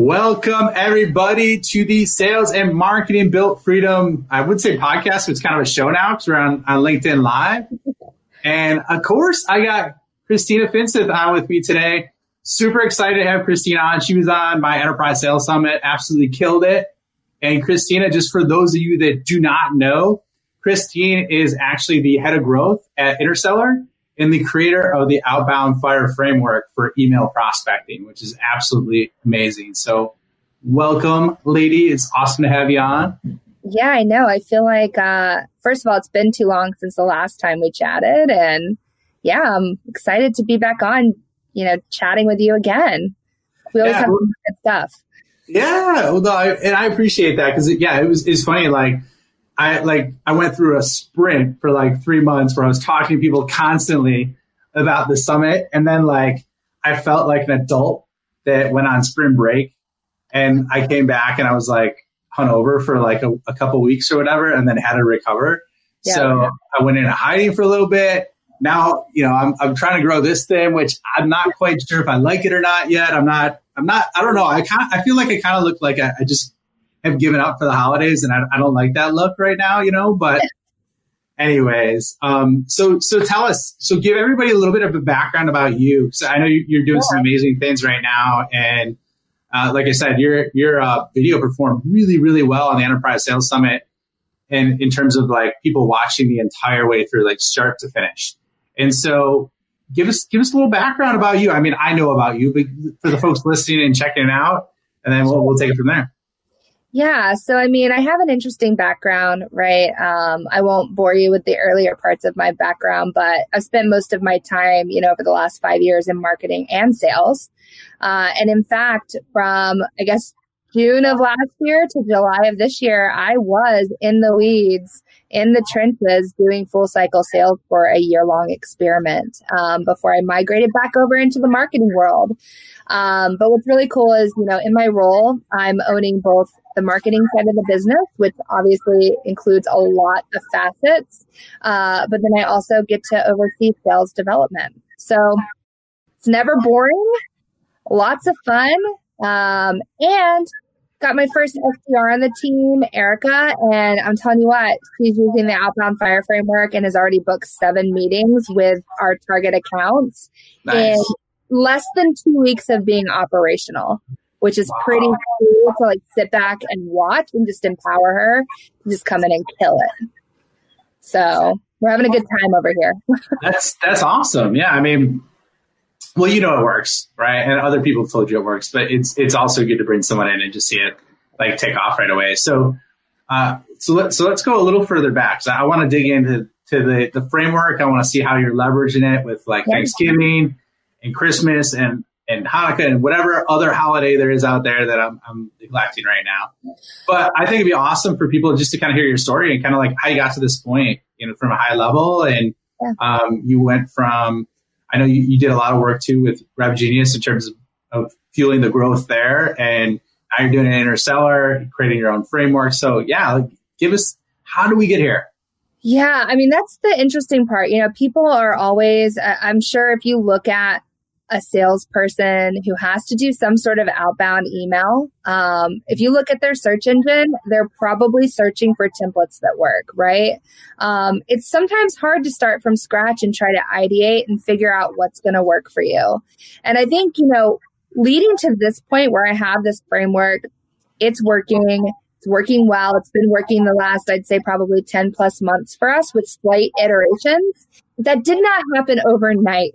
Welcome everybody to the Sales and Marketing Built Freedom. I would say podcast, but it's kind of a show now because we're on, on LinkedIn Live. And of course, I got Kristina Finseth on with me today. Super excited to have Kristina on. She was on my Enterprise Sales Summit, absolutely killed it. And Kristina, just for those of you that do not know, Christine is actually the head of growth at Interseller and the creator of the Outbound Fire framework for email prospecting, which is absolutely amazing. So, welcome, lady. It's awesome to have you on. Yeah, I know. I feel like, uh, first of all, it's been too long since the last time we chatted. And yeah, I'm excited to be back on, you know, chatting with you again. We always yeah, have good stuff. Yeah. Well, no, I, and I appreciate that because, yeah, it was, it's funny. Like, I like I went through a sprint for like three months where I was talking to people constantly about the summit, and then like I felt like an adult that went on spring break, and I came back and I was like hungover for like a, a couple weeks or whatever, and then had to recover. Yeah, so. I went into hiding for a little bit. Now you know I'm I'm trying to grow this thing, which I'm not quite sure if I like it or not yet. I'm not I'm not I don't know. I kind I feel like I kind of look like I, I just have given up for the holidays, and I, I don't like that look right now, you know. But anyways, um, so so tell us, so give everybody a little bit of a background about you, because I know you're doing some amazing things right now, and uh, like I said, your your uh, video performed really really well on the Enterprise Sales Summit, and in terms of like people watching the entire way through, like start to finish, and so. Give us give us a little background about you. I mean, I know about you, but for the folks listening and checking it out, and then we'll, we'll take it from there. Yeah. So, I mean, I have an interesting background, right? Um, I won't bore you with the earlier parts of my background, but I've spent most of my time, you know, over the last five years in marketing and sales. Uh, and in fact, from, I guess, June of last year to July of this year, I was in the weeds in the trenches doing full cycle sales for a year long experiment um, before I migrated back over into the marketing world. Um, but what's really cool is, you know, in my role, I'm owning both the marketing side of the business, which obviously includes a lot of facets. Uh, but then I also get to oversee sales development. So it's never boring, lots of fun. Um, and got my first SDR on the team, Erica, and I'm telling you what, she's using the outbound fire framework and has already booked seven meetings with our target accounts nice. in less than two weeks of being operational, which is wow. pretty cool to like sit back and watch and just empower her to just come in and kill it. So we're having a good time over here. that's that's awesome. Yeah, I mean, well, you know it works, right? And other people have told you it works, but it's it's also good to bring someone in and just see it like take off right away. So, uh, so let so let's go a little further back. So I want to dig into to the the framework. I want to see how you're leveraging it with like Thanksgiving and Christmas and and Hanukkah and whatever other holiday there is out there that I'm, I'm neglecting right now. But I think it'd be awesome for people just to kind of hear your story and kind of like how you got to this point, you know, from a high level. And yeah. um, you went from I know you, you did a lot of work too with Rev Genius in terms of, of fueling the growth there. And now you're doing an Interseller, creating your own framework. So yeah, like, give us, how do we get here? Yeah, I mean, that's the interesting part. You know, people are always, I'm sure if you look at a salesperson who has to do some sort of outbound email. Um, if you look at their search engine, they're probably searching for templates that work, right? Um, it's sometimes hard to start from scratch and try to ideate and figure out what's going to work for you. And I think, you know, leading to this point where I have this framework, it's working. It's working well. It's been working the last, I'd say, probably 10 plus months for us with slight iterations. That did not happen overnight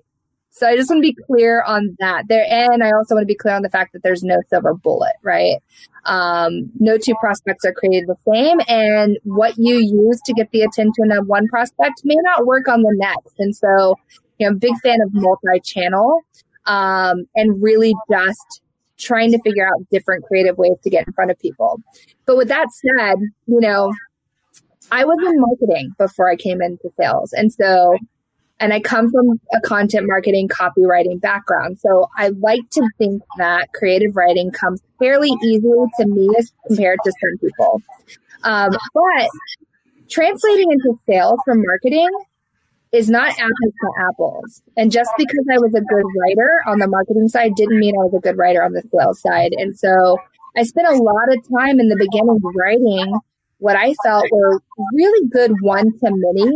so I just want to be clear on that there. And I also want to be clear on the fact that there's no silver bullet, right? Um, no two prospects are created the same. And what you use to get the attention of one prospect may not work on the next. And so, you know, I'm a big fan of multi-channel, um, and really just trying to figure out different creative ways to get in front of people. But with that said, you know, I was in marketing before I came into sales. And so, and I come from a content marketing copywriting background. So I like to think that creative writing comes fairly easily to me as compared to some people. Um, but translating into sales from marketing is not apples to apples. And just because I was a good writer on the marketing side didn't mean I was a good writer on the sales side. And so I spent a lot of time in the beginning writing what I felt were really good one to many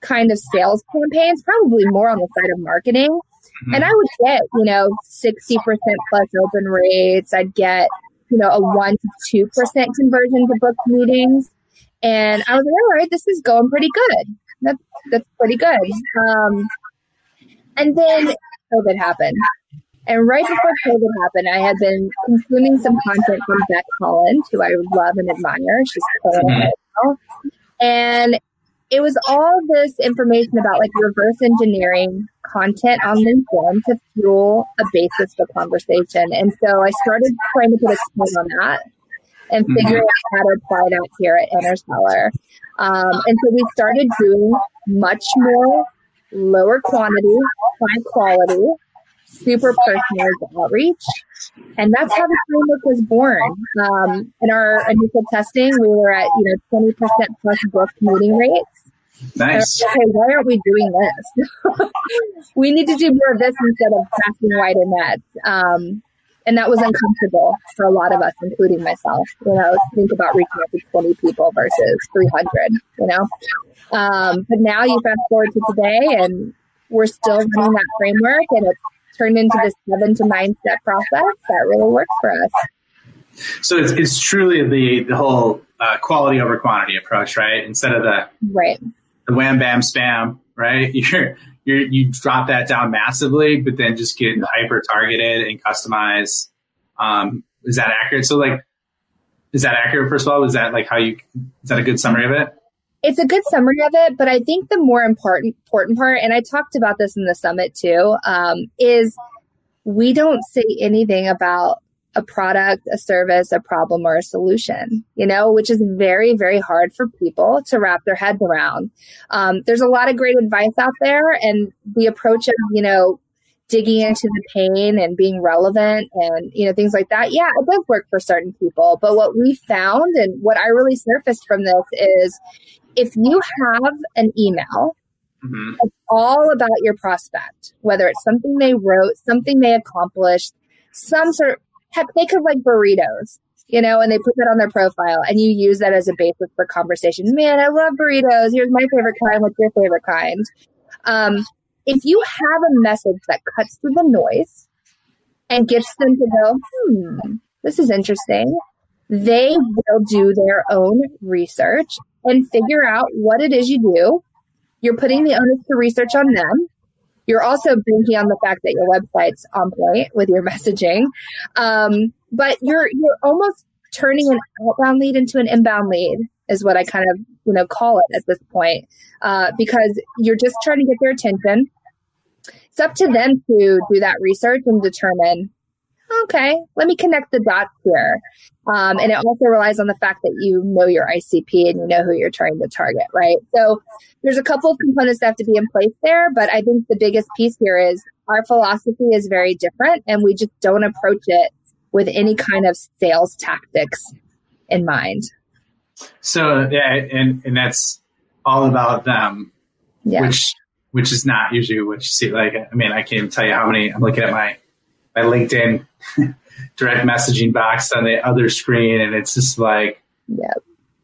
kind of sales campaigns, probably more on the side of marketing. Mm-hmm. And I would get, you know, 60% plus open rates. I'd get, you know, a 1% to 2% conversion to book meetings. And I was like, all right, this is going pretty good. That's, that's pretty good. Um, and then COVID happened. And right before COVID happened, I had been consuming some content from Bec Holland, who I love and admire. She's mm-hmm. And it was all this information about like reverse engineering content on LinkedIn to fuel a basis for conversation. And so I started trying to put a spin on that and mm-hmm. figure mm-hmm. out how to apply that here at Interseller. Um, and so we started doing much more lower quantity, high quality super personalized outreach. And that's how the framework was born. Um, in our initial testing, we were at, you know, 20% plus book meeting rates. Nice. Okay, why aren't we doing this? we need to do more of this instead of casting wider nets. Um, and that was uncomfortable for a lot of us, including myself. You know, think about reaching out to 20 people versus 300, you know? Um, but now you fast forward to today and we're still running that framework and it's turned into this seven to nine step process that really works for us. So it's, it's truly the, the whole uh, quality over quantity approach, right? Instead of the right the wham bam spam, right? You're, you're you drop that down massively, but then just get hyper targeted and customize. Um, is that accurate? So like, is that accurate? First of all, is that like how you? Is that a good summary of it? It's a good summary of it, but I think the more important important part, and I talked about this in the summit too, um, is we don't say anything about a product, a service, a problem, or a solution, you know, which is very, very hard for people to wrap their heads around. Um, there's a lot of great advice out there, and the approach of, you know, digging into the pain and being relevant and you know things like that yeah it does work for certain people but what we found and what i really surfaced from this is if you have an email mm-hmm. it's all about your prospect, whether it's something they wrote, something they accomplished, some sort of, heck, they could like burritos, you know, and they put that on their profile and you use that as a basis for conversation. Man, I love burritos. Here's my favorite kind. What's your favorite kind? Um, if you have a message that cuts through the noise and gets them to go, hmm, this is interesting, they will do their own research and figure out what it is you do. You're putting the onus to research on them. You're also banking on the fact that your website's on point with your messaging. Um, but you're, you're almost turning an outbound lead into an inbound lead is what I kind of, you know, call it at this point. Uh, because you're just trying to get their attention. It's up to them to do that research and determine okay, let me connect the dots here. Um, and it also relies on the fact that you know your ICP and you know who you're trying to target, right? So there's a couple of components that have to be in place there, but I think the biggest piece here is our philosophy is very different and we just don't approach it with any kind of sales tactics in mind. So yeah, and and that's all about them, yeah. which which is not usually what you see. Like, I mean, I can't even tell you how many. I'm looking at my my LinkedIn direct messaging box on the other screen, and it's just like, yep.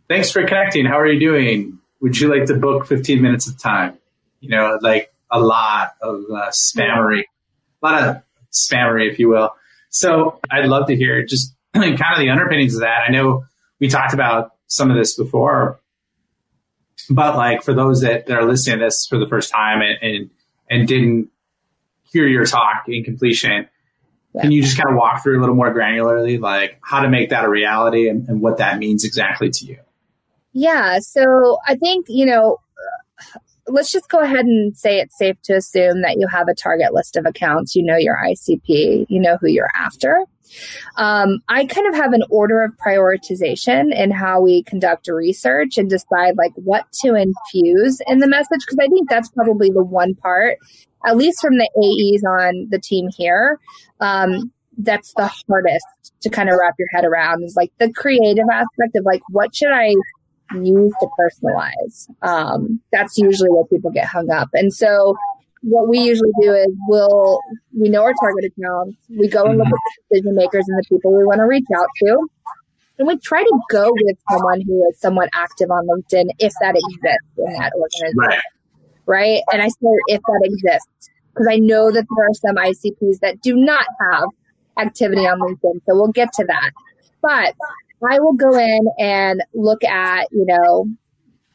thanks for connecting. How are you doing? Would you like to book 15 minutes of time? You know, like a lot of uh, spammery, a lot of spammery, if you will. So I'd love to hear just kind of the underpinnings of that. I know we talked about some of this before, but like for those that, that are listening to this for the first time and, and, and didn't hear your talk in completion, yeah. Can you just kind of walk through a little more granularly, like how to make that a reality and, and what that means exactly to you? Yeah. So I think, you know, uh, let's just go ahead and say it's safe to assume that you have a target list of accounts. You know your ICP, you know who you're after. Um, I kind of have an order of prioritization in how we conduct research and decide like what to infuse in the message because I think that's probably the one part, at least from the AEs on the team here, um, that's the hardest to kind of wrap your head around is like the creative aspect of like what should I use to personalize. Um, that's usually where people get hung up, and so what we usually do is we'll we know our target accounts. We go and look mm-hmm. at the decision makers and the people we want to reach out to. And we try to go with someone who is somewhat active on LinkedIn if that exists in that organization. Right. right? And I say if that exists because I know that there are some ICPs that do not have activity on LinkedIn. So we'll get to that. But I will go in and look at, you know,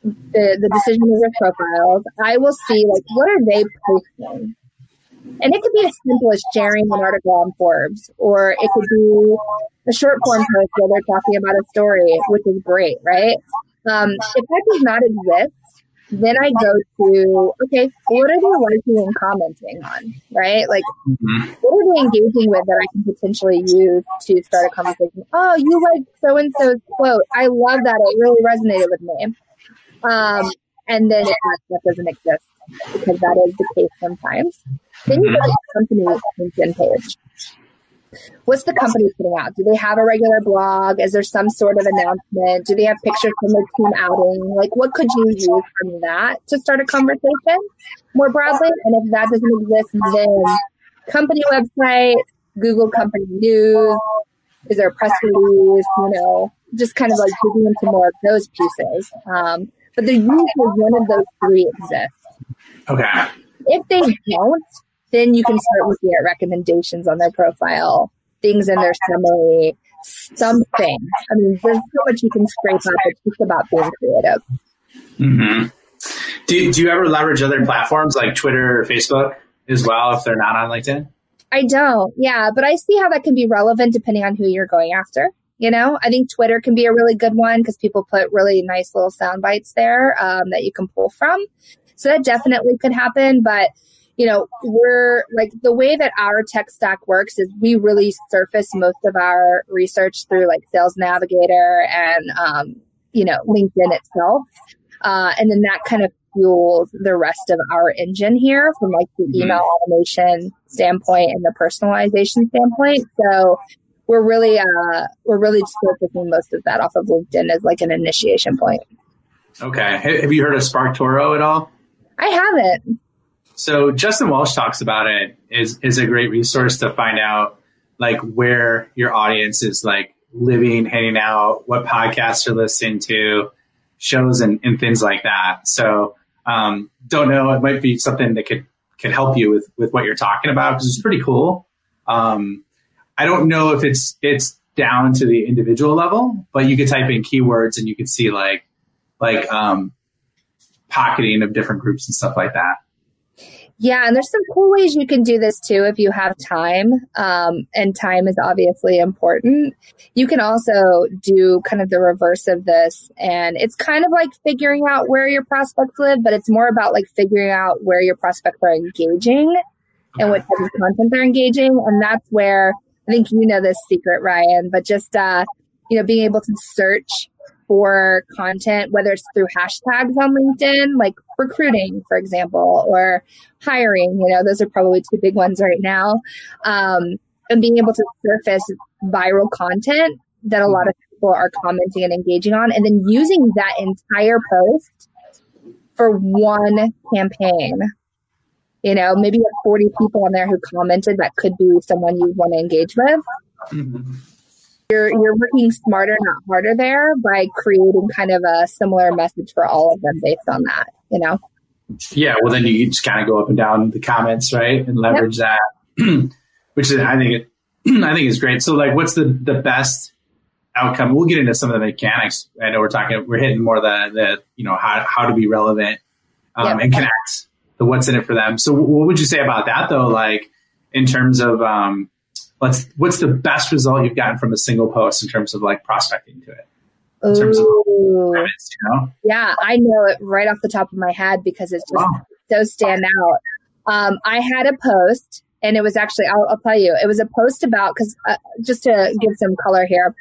the, the decision maker profiles, I will see like what are they posting? And it could be as simple as sharing an article on Forbes, or it could be a short form post where they're talking about a story, which is great, right? Um, if that does not exist, then I go to, okay, what are they liking and commenting on, right? Like, mm-hmm. what are they engaging with that I can potentially use to start a conversation? Oh, you like so and so's quote. I love that. It really resonated with me. Um, and then that, that doesn't exist because that is the case sometimes. Go to the company LinkedIn page. What's the company putting out? Do they have a regular blog? Is there some sort of announcement? Do they have pictures from their team outing? Like, what could you use from that to start a conversation more broadly? And if that doesn't exist, then company website, Google company news, is there a press release? You know, just kind of like digging into more of those pieces. Um, but they're usually one of those three exists. Okay. If they don't, then you can start looking at recommendations on their profile, things in their summary, something. I mean, there's so much you can scrape up. It's just about being creative. Mm-hmm. Do, do you ever leverage other platforms like Twitter or Facebook as well if they're not on LinkedIn? I don't. Yeah, but I see how that can be relevant depending on who you're going after. You know, I think Twitter can be a really good one because people put really nice little sound bites there um, that you can pull from. So that definitely could happen. But, you know, we're like the way that our tech stack works is we really surface most of our research through like Sales Navigator and, um, you know, LinkedIn itself. Uh, and then that kind of fuels the rest of our engine here from like the mm-hmm. email automation standpoint and the personalization standpoint. So we're really uh we're really just focusing most of that off of LinkedIn as like an initiation point. Okay. Have you heard of Spark Toro at all? I haven't. So Justin Welsh talks about it is is a great resource to find out like where your audience is like living, hanging out, what podcasts are listening to, shows and, and things like that. So um, don't know. It might be something that could could help you with with what you're talking about because it's pretty cool. Um, I don't know if it's it's down to the individual level, but you could type in keywords and you could see like like um, pocketing of different groups and stuff like that. Yeah, and there's some cool ways you can do this too if you have time. Um, and time is obviously important. You can also do kind of the reverse of this. And it's kind of like figuring out where your prospects live, but it's more about like figuring out where your prospects are engaging and what type of content they're engaging. And that's where I think you know this secret, Ryan, but just, uh, you know, being able to search for content, whether it's through hashtags on LinkedIn, like recruiting, for example, or hiring, you know, those are probably two big ones right now. Um, and being able to surface viral content that a lot of people are commenting and engaging on, and then using that entire post for one campaign you know, maybe you have 40 people on there who commented that could be someone you want to engage with. Mm-hmm. You're, you're working smarter, not harder there by creating kind of a similar message for all of them based on that, you know? Yeah, well, then you just kind of go up and down the comments, right, and leverage yep. that, which is, I think it, I think is great. So, like, what's the the best outcome? We'll get into some of the mechanics. I know we're talking, we're hitting more the the you know how how to be relevant um, yep. and connect the what's in it for them. So what would you say about that though? Like in terms of, um, what's, what's the best result you've gotten from a single post in terms of like prospecting to it? in terms of habits, you know? Yeah, I know it right off the top of my head because it's just wow. so stand out. Um, I had a post, and it was actually I'll, I'll tell you, it was a post about because uh, just to give some color here,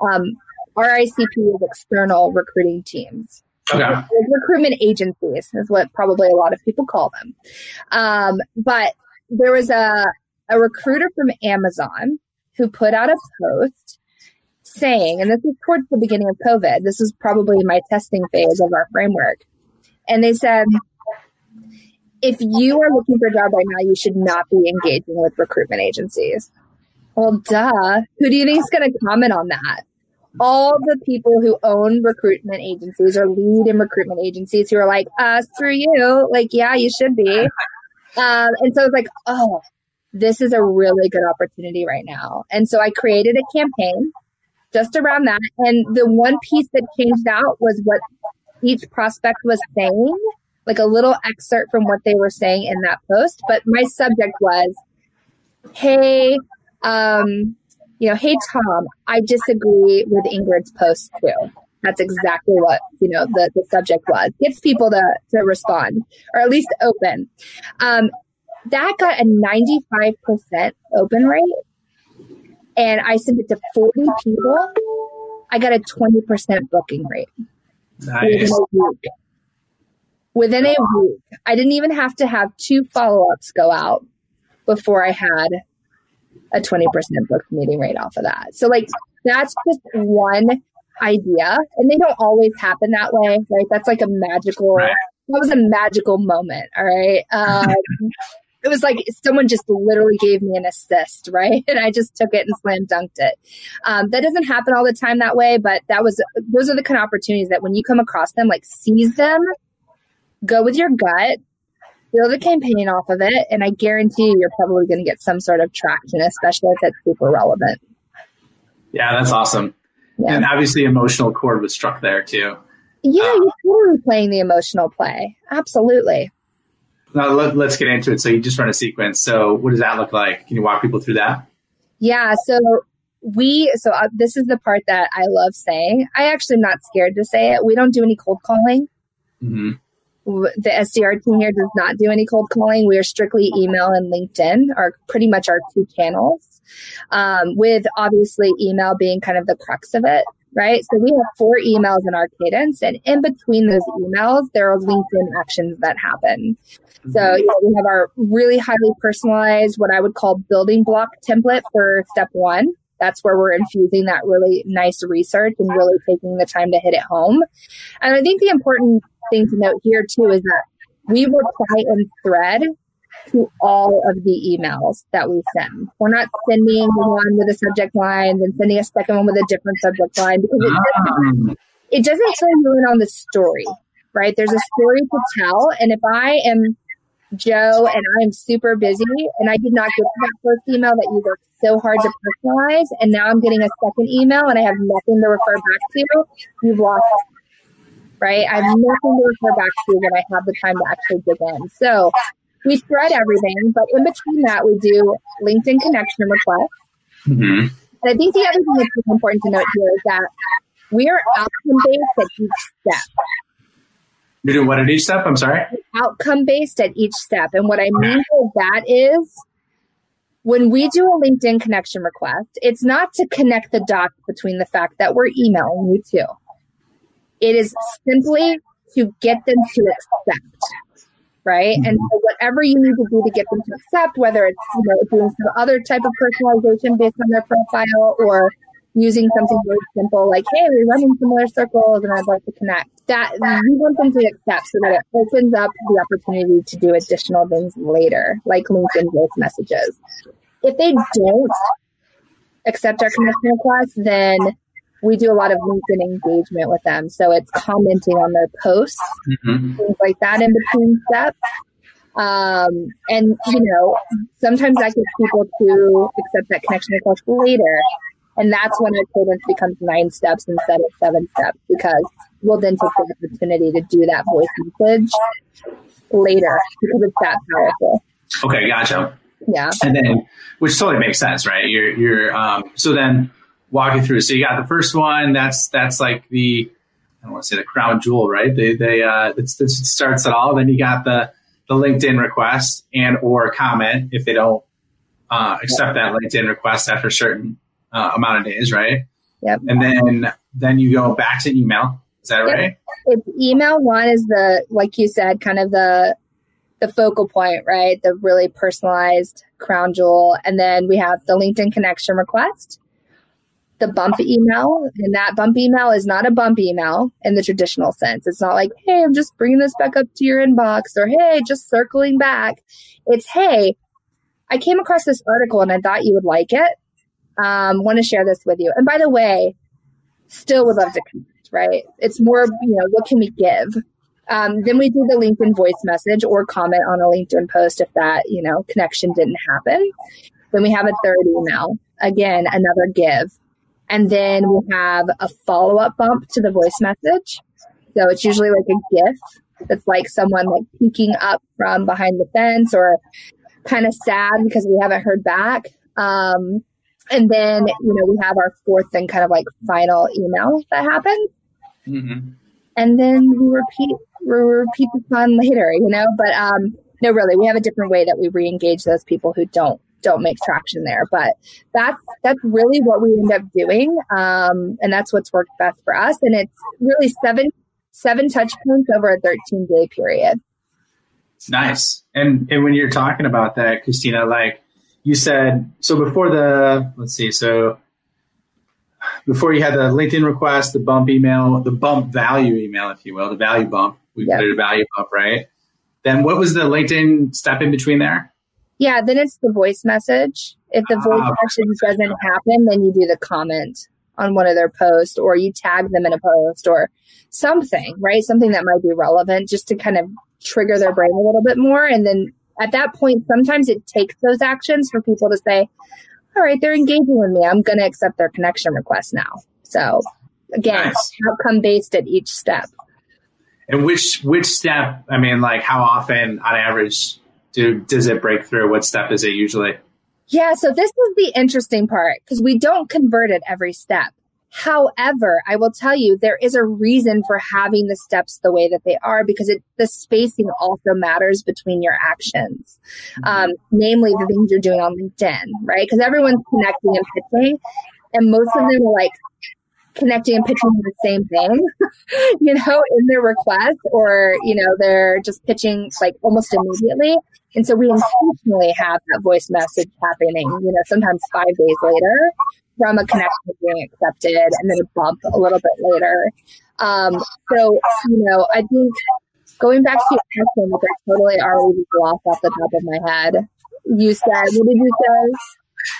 um, our ICP is external recruiting teams. Okay. Recruitment agencies is what probably a lot of people call them. Um, but there was a, a recruiter from Amazon who put out a post saying, and this is towards the beginning of COVID, this is probably my testing phase of our framework. And they said, if you are looking for a job right now, you should not be engaging with recruitment agencies. Well, duh. Who do you think is going to comment on that? All the people who own recruitment agencies or lead in recruitment agencies who are like, uh, screw you. Like, yeah, you should be. Um, and so it's like, oh, this is a really good opportunity right now. And so I created a campaign just around that. And the one piece that changed out was what each prospect was saying, like a little excerpt from what they were saying in that post. But my subject was, hey, um, you know, hey, Tom, I disagree with Ingrid's post too. That's exactly what, you know, the, the subject was. Gets people to, to respond or at least open. Um, that got a 95% open rate. And I sent it to 40 people. I got a 20% booking rate. Nice. Within a week. Within a week. I didn't even have to have two follow ups go out before I had a 20% book meeting rate off of that. So like that's just one idea and they don't always happen that way, right? That's like a magical, right. that was a magical moment. All right. Um, it was like someone just literally gave me an assist, right? And I just took it and slam dunked it. Um, that doesn't happen all the time that way, but that was, those are the kind of opportunities that when you come across them, like seize them, go with your gut, build a campaign off of it, and I guarantee you, you're probably going to get some sort of traction, especially if it's super relevant. Yeah, that's awesome. Yeah. And obviously, emotional chord was struck there too. Yeah, um, you're totally playing the emotional play. Absolutely. Now let, us get into it. So you just run a sequence. So what does that look like? Can you walk people through that? Yeah. So we so uh, this is the part that I love saying. I actually am not scared to say it. We don't do any cold calling. Mm-hmm the SDR team here does not do any cold calling. We are strictly email and LinkedIn are pretty much our two channels, um, with obviously email being kind of the crux of it, right? So we have four emails in our cadence, and in between those emails, there are LinkedIn actions that happen. So mm-hmm. you know, we have our really highly personalized, what I would call building block template for step one. That's where we're infusing that really nice research and really taking the time to hit it home. And I think the important thing to note here too is that we reply in thread to all of the emails that we send. We're not sending one with a subject line and sending a second one with a different subject line because it doesn't, it doesn't fill you in on the story, right? There's a story to tell. And if I am Joe and I'm super busy and I did not get that first email that you worked so hard to personalize and now I'm getting a second email and I have nothing to refer back to, you've lost right? I have nothing to refer back to when I have the time to actually dig in. So we thread everything, but in between that, we do LinkedIn connection requests. Mm-hmm. And I think the other thing that's really important to note here is that we are outcome based at each step. You're doing what at each step? I'm sorry? Outcome based at each step. And what I mean by that is when we do a LinkedIn connection request, it's not to connect the dots between the fact that we're emailing you too. It is simply to get them to accept, right? Mm-hmm. And so whatever you need to do to get them to accept, whether it's you know doing some other type of personalization based on their profile or using something very simple like, hey, we're running similar circles and I'd like to connect. That we want them to accept so that it opens up the opportunity to do additional things later, like LinkedIn voice messages. If they don't accept our connection request, then we do a lot of LinkedIn engagement with them. So it's commenting on their posts, mm-hmm. things like that in between steps. Um, and, you know, sometimes that gets people to accept that connection request later. And that's when our cadence becomes nine steps instead of seven steps because we'll then take the opportunity to do that voice message later because it's that powerful. Okay, gotcha. Yeah. And then, which totally makes sense, right? You're, you're, um, so then walk you through. So you got the first one. That's that's like the I don't want to say the crown jewel, right? They they uh, it's, it starts it all. Then you got the the LinkedIn request and or comment if they don't uh, accept that LinkedIn request after a certain uh, amount of days, right? Yep. And then then you go back to email. Is that yep. right? It's email one is the like you said, kind of the the focal point, right? The really personalized crown jewel. And then we have the LinkedIn connection request, the bump email. And that bump email is not a bump email in the traditional sense. It's not like, hey, I'm just bringing this back up to your inbox or hey, just circling back. It's, hey, I came across this article and I thought you would like it. Um, want to share this with you. And by the way, still would love to connect, right? It's more, you know, what can we give? Um, then we do the LinkedIn voice message or comment on a LinkedIn post if that, you know, connection didn't happen. Then we have a third email. Again, another give. And then we have a follow up bump to the voice message. So it's usually like a GIF that's like someone like peeking up from behind the fence or kind of sad because we haven't heard back. Um, and then, you know, we have our fourth and kind of like final email that happens. Mm-hmm. And then we repeat we repeat the fun later, you know. But um, no, really, we have a different way that we re-engage those people who don't don't make traction there. But that's that's really what we end up doing, um, and that's what's worked best for us. And it's really seven seven touch points over a 13 day period. Nice. And and when you're talking about that, Kristina, like you said, so before the let's see, so before you had the LinkedIn request, the bump email, the bump value email, if you will, the value bump. We yep. put it a value bump, right? Then what was the LinkedIn step in between there? Yeah, then it's the voice message. If the voice ah, message doesn't happen, then you do the comment on one of their posts or you tag them in a post or something, right? Something that might be relevant just to kind of trigger their brain a little bit more. And then at that point, sometimes it takes those actions for people to say, all right, they're engaging with me. I'm going to accept their connection request now. So again, nice. outcome based at each step. And which which step? I mean, like how often on average do does it break through? What step is it usually? Yeah, so this is the interesting part because we don't convert at every step. However, I will tell you there is a reason for having the steps the way that they are because it, the spacing also matters between your actions, mm-hmm. um, namely the things you're doing on LinkedIn, right? Because everyone's connecting and pitching, and most of them are like connecting and pitching the same thing, you know, in their request, or you know they're just pitching like almost immediately. And so we intentionally have that voice message happening, you know, sometimes five days later from a connection being accepted and then a bump a little bit later. Um, so, you know, I think going back to your question, which I totally already lost off the top of my head, you said, what did you say?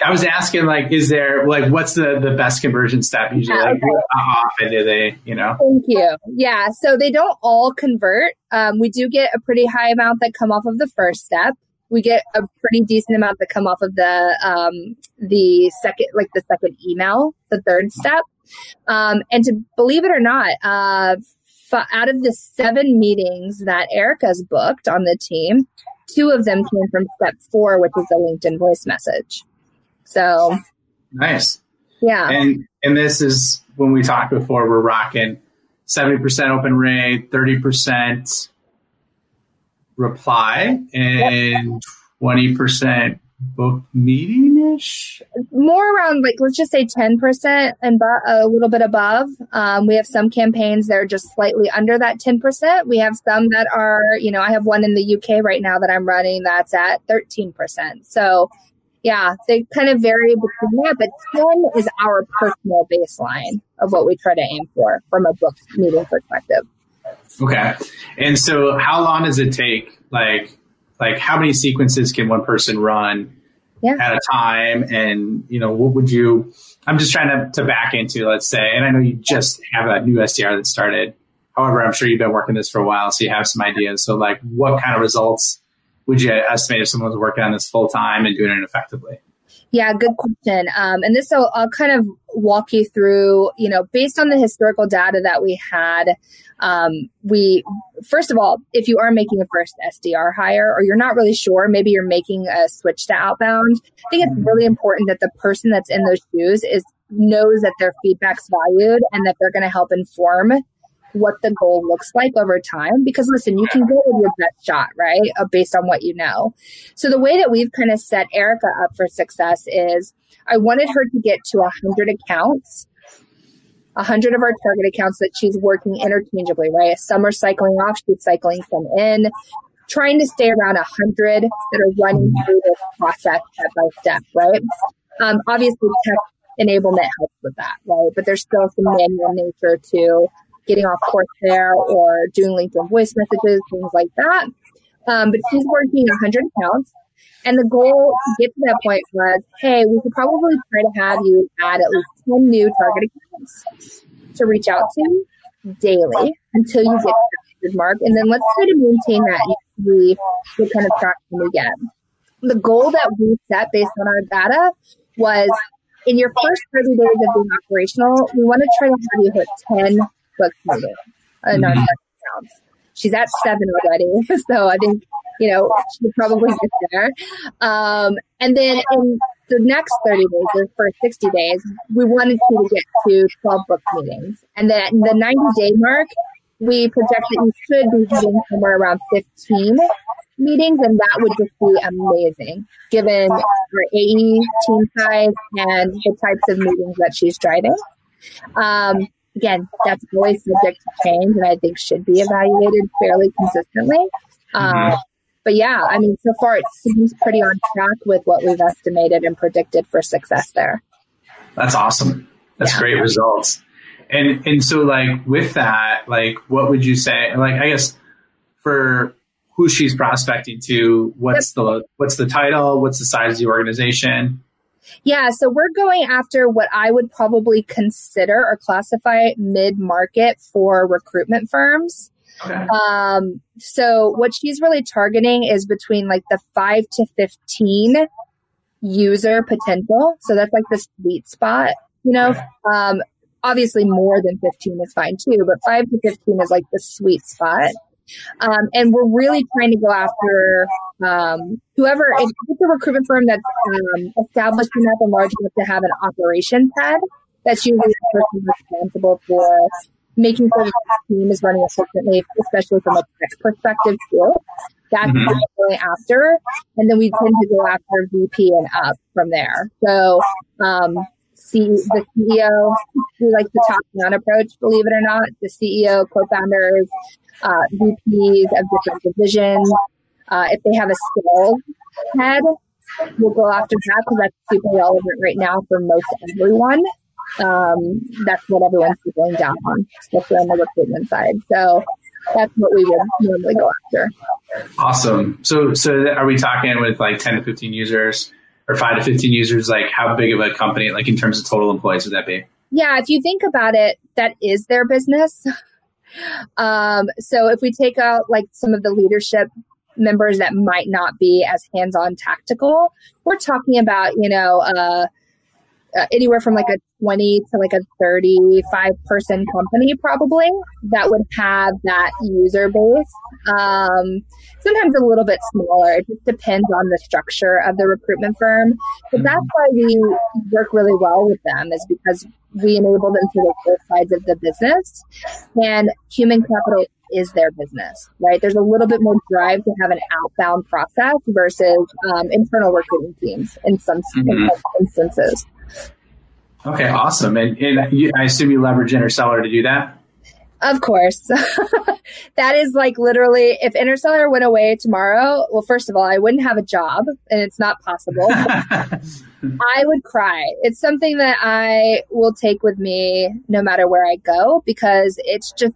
I was asking, like, is there like what's the the best conversion step usually? Like, okay. how often do they, you know? Thank you. Yeah, so they don't all convert. Um, we do get a pretty high amount that come off of the first step we get a pretty decent amount that come off of the um, the second like the second email the third step. Um, and to believe it or not uh, f- out of the seven meetings that erica's booked on the team two of them came from step four which is the linkedin voice message. So nice. yeah. And and this is when we talked before we're rocking 70% open rate 30% reply and twenty percent book meeting ish. More around like let's just say ten percent and a little bit above. Um, we have some campaigns that are just slightly under that ten percent. We have some that are you know I have one in the UK right now that I'm running that's at thirteen percent. So yeah, they kind of vary between that, but 10 is our personal baseline of what we try to aim for from a book meeting perspective. Okay. And so how long does it take? Like, like how many sequences can one person run yeah. at a time? And, you know, what would you, I'm just trying to, to back into, let's say, and I know you just have a new SDR that started. However, I'm sure you've been working this for a while, so you have some ideas. So like what kind of results would you estimate if someone was working on this full time and doing it effectively? Yeah, good question. Um, and this, I'll, I'll, kind of walk you through, you know, based on the historical data that we had, um, we, first of all, if you are making a first SDR hire or you're not really sure, maybe you're making a switch to outbound, I think it's really important that the person that's in those shoes is knows that their feedback's valued and that they're going to help inform what the goal looks like over time. Because listen, you can go with your best shot, right? Uh, based on what you know. So the way that we've kind of set Erica up for success is I wanted her to get to 100 accounts. 100 of our target accounts that she's working interchangeably, right? Some are cycling off, she's cycling some in, trying to stay around 100 that are running through this process step by step, right? Um, obviously, tech enablement helps with that, right? But there's still some manual nature to getting off course there or doing LinkedIn voice messages, things like that. Um, but she's working 100 accounts. And the goal to get to that point was, hey, we could probably try to have you add at least 10 new target accounts to reach out to daily until you get to the mark. And then let's try to maintain that and see what kind of traction we get. The goal that we set based on our data was in your first 30 days of being operational, we want to try to have you hit 10 meeting in our mm-hmm. She's at seven already. So I think, you know, she'll probably get there. Um, and then in the next 30 days or for 60 days, we wanted you to get to 12 book meetings. And then the 90 day mark, we project that you should be hitting somewhere around 15 meetings, and that would just be amazing given her AE team size and the types of meetings that she's driving. Um, again, that's always subject to change, and I think should be evaluated fairly consistently. Mm-hmm. Uh, but yeah, I mean, so far it seems pretty on track with what we've estimated and predicted for success there. That's awesome. That's yeah. great results. And and so like with that, like what would you say? Like I guess for who she's prospecting to, what's yep. the what's the title, what's the size of the organization? Yeah, so we're going after what I would probably consider or classify mid market for recruitment firms. Okay. Um, so what she's really targeting is between like the five to 15 user potential. So that's like the sweet spot, you know, okay. um, obviously more than 15 is fine too, but five to 15 is like the sweet spot. Um, and we're really trying to go after um, whoever, if it's a recruitment firm that's um, established enough and large enough to have an operations head, that's usually the person responsible for making sure that the team is running efficiently, especially from a tech perspective too. That's mm-hmm. what we're going after. And then we tend to go after VP and up from there. So, um, see the CEO, we like the top down approach, believe it or not. The CEO, co-founders, uh, VPs of different divisions. Uh, if they have a sales head, we'll go after that because that's super relevant right now for most everyone. Um, that's what everyone's going down on, especially on the recruitment side. So that's what we would normally go after. Awesome. So, so are we talking with like 10 to 15 users or five to 15 users? Like how big of a company, like in terms of total employees would that be? Yeah. If you think about it, that is their business. Um, so if we take out like some of the leadership members that might not be as hands-on tactical, we're talking about, you know, uh, uh, anywhere from like a 20 to like a 35 person company probably that would have that user base um, sometimes a little bit smaller it just depends on the structure of the recruitment firm but that's why we work really well with them is because we enable them to work both sides of the business and human capital is their business, right? There's a little bit more drive to have an outbound process versus um, internal recruiting teams in some, mm-hmm. in some instances. Okay, awesome. And, and you, I assume you leverage Interseller to do that? Of course. that is like literally, if Interseller went away tomorrow, well, first of all, I wouldn't have a job and it's not possible. I would cry. It's something that I will take with me no matter where I go because it's just,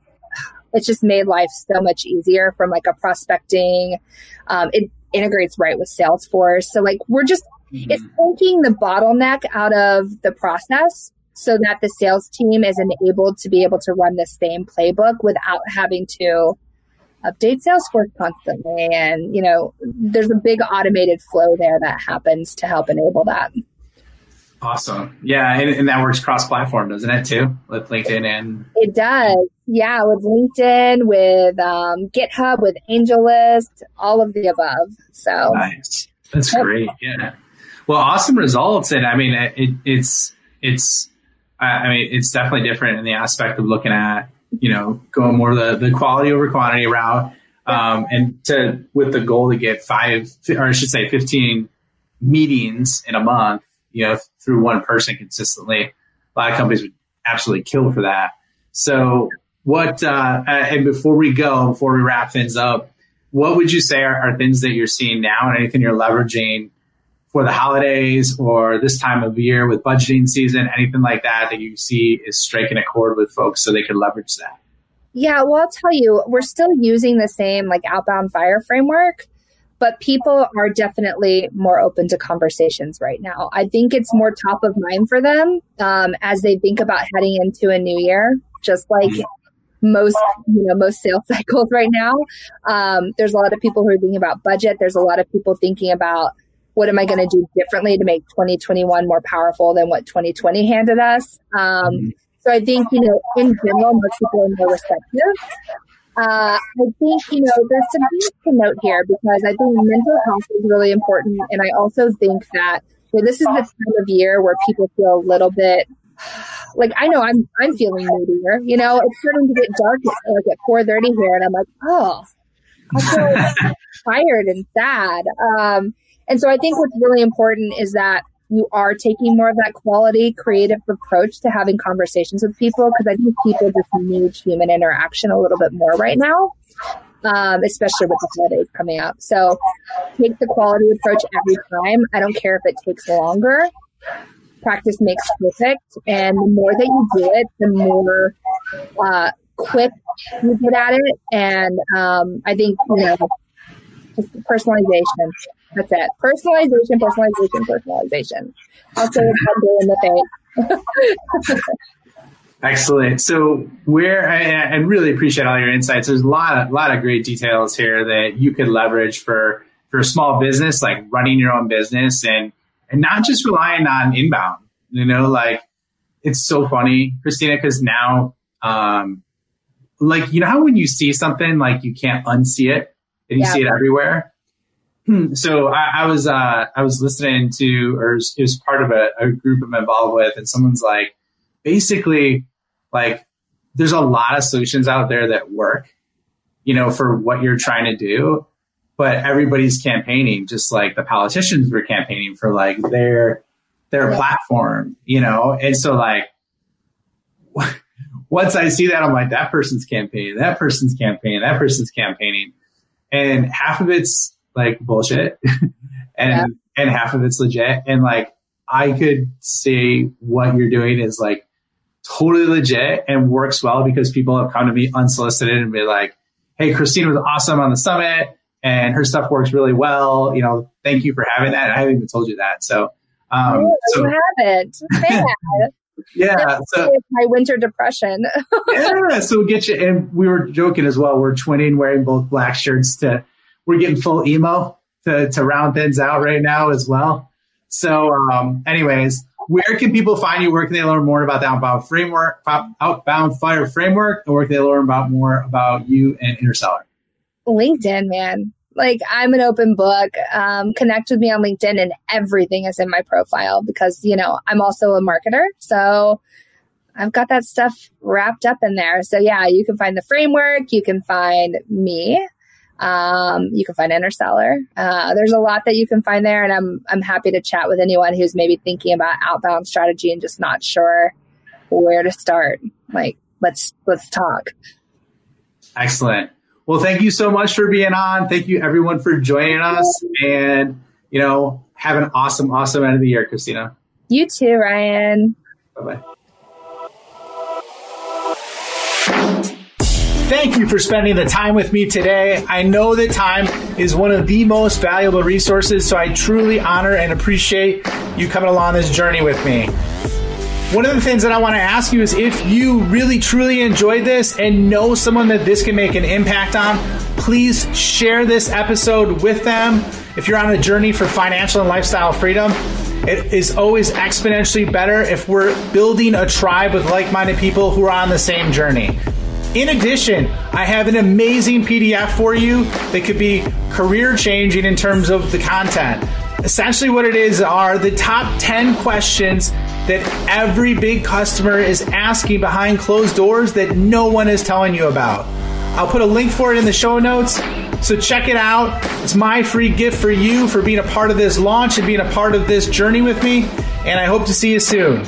it's just made life so much easier from like a prospecting. Um, it integrates right with Salesforce. So like we're just Mm-hmm. It's taking the bottleneck out of the process so that the sales team is enabled to be able to run the same playbook without having to update Salesforce constantly. And, you know, there's a big automated flow there that happens to help enable that. Awesome. Yeah, and, and that works cross platform, doesn't it too, with LinkedIn and It does. Yeah, with LinkedIn, with um, GitHub, with AngelList, all of the above. So nice. That's great. Yeah. Well, awesome results, and I mean, it, it's it's I mean, it's definitely different in the aspect of looking at you know going more the the quality over quantity route, um, and to with the goal to get five or I should say fifteen meetings in a month you know, through one person consistently. A lot of companies would absolutely kill for that. So what, uh, and before we go, before we wrap things up, what would you say are, are things that you're seeing now and anything you're leveraging for the holidays or this time of year with budgeting season, anything like that that you see is striking a chord with folks so they could leverage that? Yeah, well, I'll tell you, we're still using the same like outbound fire framework but people are definitely more open to conversations right now. I think it's more top of mind for them um, as they think about heading into a new year, just like most you know most sales cycles right now. Um, there's a lot of people who are thinking about budget. There's a lot of people thinking about what am I going to do differently to make 2021 more powerful than what 2020 handed us. Um, so I think you know in general most people are more receptive. Uh, I think, you know, there's some things to note here because I think mental health is really important. And I also think that you know, this is the time of year where people feel a little bit like I know I'm I'm feeling moodier. You know, it's starting to get dark at, like at 4:30 here, and I'm like, oh, I feel tired and sad. Um, and so I think what's really important is that you are taking more of that quality, creative approach to having conversations with people because I think people just need human interaction a little bit more right now, um, especially with the holidays coming up. So take the quality approach every time. I don't care if it takes longer. Practice makes perfect. And the more that you do it, the more uh, quick you get at it. And um, I think, you know, just personalization that's it. Personalization, personalization, personalization. Say in the face. Excellent. So where I, I, really appreciate all your insights. There's a lot of lot of great details here that you could leverage for for a small business, like running your own business and and not just relying on inbound. You know, like it's so funny, Kristina, because now um like you know how when you see something like you can't unsee it and you yeah. see it everywhere so I, I was uh, I was listening to, or it was, part of a, a group I'm involved with, and someone's like, basically, like, there's a lot of solutions out there that work, you know, for what you're trying to do, but everybody's campaigning just like the politicians were campaigning for like their their yeah. platform, you know, and so like. Once I see that, I'm like, that person's campaigning, that person's campaigning, that person's campaigning. And half of it's like bullshit and yeah. and half of it's legit and like I could say what you're doing is like totally legit and works well because people have come to me unsolicited and be like, Hey, Kristina was awesome on the summit and her stuff works really well. You know, thank you for having that. I haven't even told you that. So, um, oh, so, you haven't. yeah. So my winter depression. yeah. So we'll get you. And we were joking as well. We're twinning wearing both black shirts to we're getting full emo to, to round things out right now as well. So, um, anyways, where can people find you? Where can they learn more about the outbound framework, outbound fire framework, and where can they learn about more about you and Interseller? LinkedIn, man. Like I'm an open book. Um, connect with me on LinkedIn, and everything is in my profile because you know I'm also a marketer, so I've got that stuff wrapped up in there. So yeah, you can find the framework. You can find me. Um, you can find Interseller. Uh, there's a lot that you can find there, and I'm I'm happy to chat with anyone who's maybe thinking about outbound strategy and just not sure where to start. Like, let's let's talk. Excellent. Well, thank you so much for being on. Thank you everyone for joining us, and you know, have an awesome, awesome end of the year, Kristina. You too, Ryan. Bye bye. Thank you for spending the time with me today. I know that time is one of the most valuable resources, so I truly honor and appreciate you coming along this journey with me. One of the things that I want to ask you is if you really truly enjoyed this and know someone that this can make an impact on, please share this episode with them. If you're on a journey for financial and lifestyle freedom, It is always exponentially better if we're building a tribe with like minded people who are on the same journey. In addition, I have an amazing PDF for you that could be career changing in terms of the content. Essentially, what it is are the top 10 questions that every big customer is asking behind closed doors that no one is telling you about. I'll put a link for it in the show notes. So check it out. It's my free gift for you for being a part of this launch and being a part of this journey with me. And I hope to see you soon.